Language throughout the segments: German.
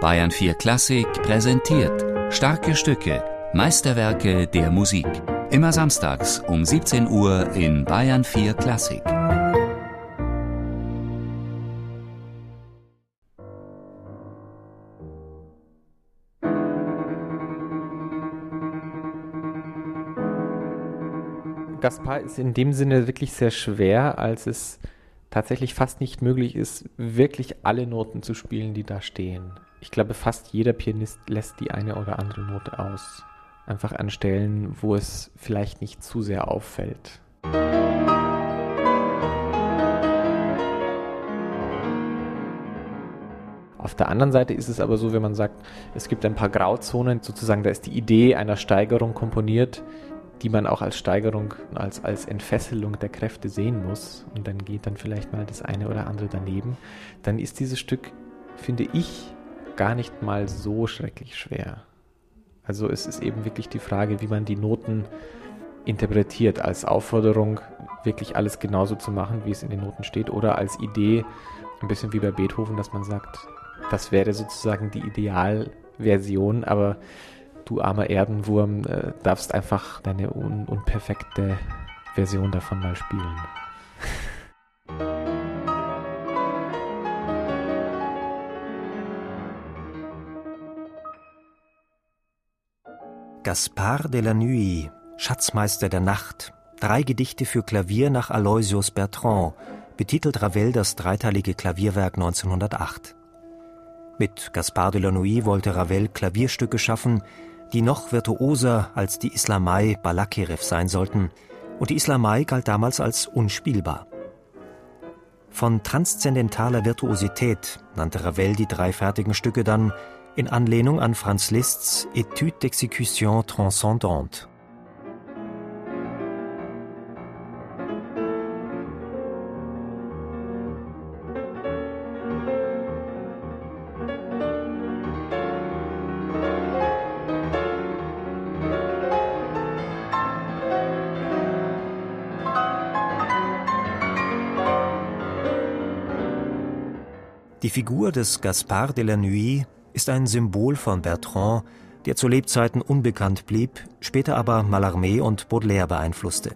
Bayern 4 Klassik präsentiert starke Stücke, Meisterwerke der Musik. Immer samstags um 17 Uhr in Bayern 4 Klassik. Gaspar ist in dem Sinne wirklich sehr schwer, als es tatsächlich fast nicht möglich ist, wirklich alle Noten zu spielen, die da stehen. Ich glaube, fast jeder Pianist lässt die eine oder andere Note aus. Einfach an Stellen, wo es vielleicht nicht zu sehr auffällt. Auf der anderen Seite ist es aber so, wenn man sagt, es gibt ein paar Grauzonen, sozusagen, da ist die Idee einer Steigerung komponiert, die man auch als Steigerung, als, als Entfesselung der Kräfte sehen muss. Und dann geht dann vielleicht mal das eine oder andere daneben. Dann ist dieses Stück, finde ich, gar nicht mal so schrecklich schwer. Also es ist eben wirklich die Frage, wie man die Noten interpretiert, als Aufforderung, wirklich alles genauso zu machen, wie es in den Noten steht, oder als Idee, ein bisschen wie bei Beethoven, dass man sagt, das wäre sozusagen die Idealversion, aber du armer Erdenwurm äh, darfst einfach deine un unperfekte Version davon mal spielen. Gaspard de la Nuit, Schatzmeister der Nacht, drei Gedichte für Klavier nach Aloysius Bertrand, betitelt Ravel das dreiteilige Klavierwerk 1908. Mit Gaspard de la Nuit wollte Ravel Klavierstücke schaffen, die noch virtuoser als die Islamei Balakirev sein sollten, und die Islamei galt damals als unspielbar. Von transzendentaler Virtuosität nannte Ravel die drei fertigen Stücke dann in Anlehnung an Franz Liszt's Etude d'exécution transcendante. Die Figur des Gaspard de la Nuit ist ein Symbol von Bertrand, der zu Lebzeiten unbekannt blieb, später aber Mallarmé und Baudelaire beeinflusste.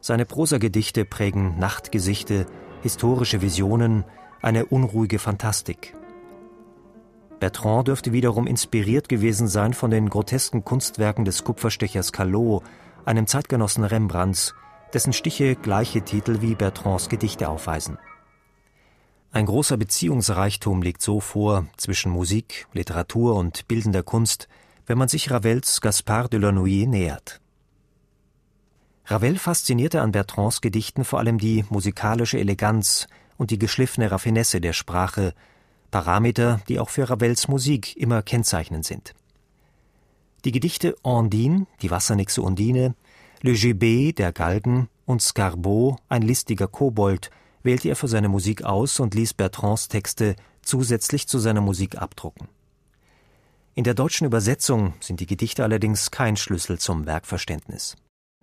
Seine Prosagedichte prägen Nachtgesichte, historische Visionen, eine unruhige Fantastik. Bertrand dürfte wiederum inspiriert gewesen sein von den grotesken Kunstwerken des Kupferstechers Callot, einem Zeitgenossen Rembrandts, dessen Stiche gleiche Titel wie Bertrands Gedichte aufweisen. Ein großer Beziehungsreichtum liegt so vor zwischen Musik, Literatur und bildender Kunst, wenn man sich Ravels Gaspard de la Nuit nähert. Ravel faszinierte an Bertrands Gedichten vor allem die musikalische Eleganz und die geschliffene Raffinesse der Sprache, Parameter, die auch für Ravels Musik immer kennzeichnend sind. Die Gedichte Ondine, die Wassernixe Undine, Le Gibet, der Galgen und Scarbot, ein listiger Kobold, wählte er für seine Musik aus und ließ Bertrands Texte zusätzlich zu seiner Musik abdrucken. In der deutschen Übersetzung sind die Gedichte allerdings kein Schlüssel zum Werkverständnis.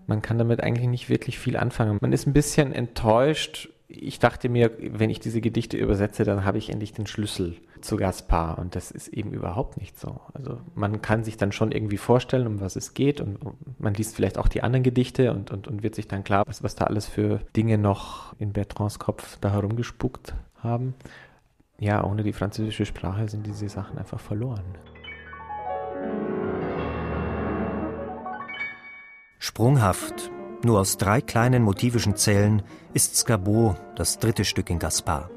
Man kann damit eigentlich nicht wirklich viel anfangen. Man ist ein bisschen enttäuscht. Ich dachte mir, wenn ich diese Gedichte übersetze, dann habe ich endlich den Schlüssel zu Gaspar. Und das ist eben überhaupt nicht so. Also man kann sich dann schon irgendwie vorstellen, um was es geht. Und man liest vielleicht auch die anderen Gedichte und, und, und wird sich dann klar, was, was da alles für Dinge noch in Bertrands Kopf da herumgespuckt haben. Ja, ohne die französische Sprache sind diese Sachen einfach verloren. Sprunghaft, nur aus drei kleinen motivischen Zellen, ist Skabot, das dritte Stück in Gaspar.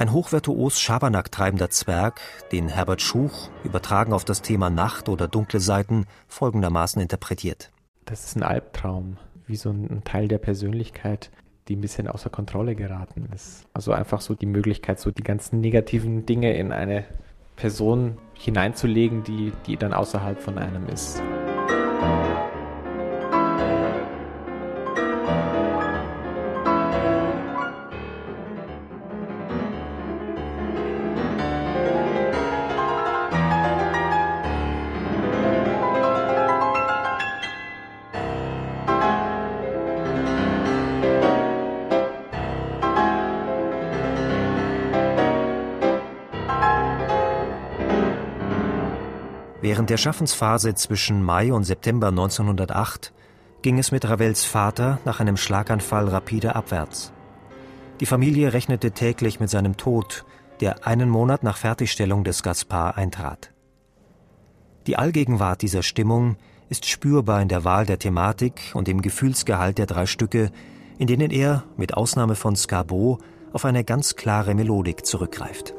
Ein hochvirtuos Schabernack treibender Zwerg, den Herbert Schuch, übertragen auf das Thema Nacht oder dunkle Seiten, folgendermaßen interpretiert. Das ist ein Albtraum, wie so ein Teil der Persönlichkeit, die ein bisschen außer Kontrolle geraten ist. Also einfach so die Möglichkeit, so die ganzen negativen Dinge in eine Person hineinzulegen, die, die dann außerhalb von einem ist. Während der Schaffensphase zwischen Mai und September 1908 ging es mit Ravels Vater nach einem Schlaganfall rapide abwärts. Die Familie rechnete täglich mit seinem Tod, der einen Monat nach Fertigstellung des Gaspar eintrat. Die Allgegenwart dieser Stimmung ist spürbar in der Wahl der Thematik und im Gefühlsgehalt der drei Stücke, in denen er, mit Ausnahme von Skarbot, auf eine ganz klare Melodik zurückgreift.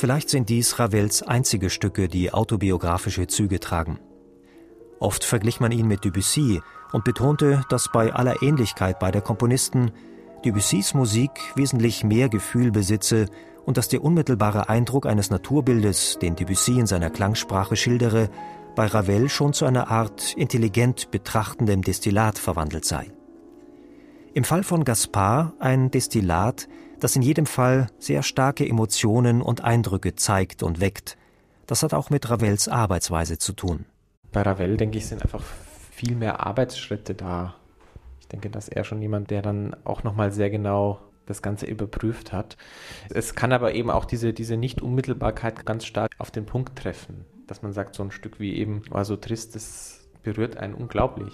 Vielleicht sind dies Ravels einzige Stücke, die autobiografische Züge tragen. Oft verglich man ihn mit Debussy und betonte, dass bei aller Ähnlichkeit beider Komponisten Debussys Musik wesentlich mehr Gefühl besitze und dass der unmittelbare Eindruck eines Naturbildes, den Debussy in seiner Klangsprache schildere, bei Ravel schon zu einer Art intelligent betrachtendem Destillat verwandelt sei. Im Fall von Gaspar ein Destillat, das in jedem Fall sehr starke Emotionen und Eindrücke zeigt und weckt. Das hat auch mit Ravels Arbeitsweise zu tun. Bei Ravel, denke ich, sind einfach viel mehr Arbeitsschritte da. Ich denke, dass er schon jemand, der dann auch nochmal sehr genau das Ganze überprüft hat. Es kann aber eben auch diese, diese Nicht-Unmittelbarkeit ganz stark auf den Punkt treffen, dass man sagt, so ein Stück wie eben war so trist, das berührt einen unglaublich.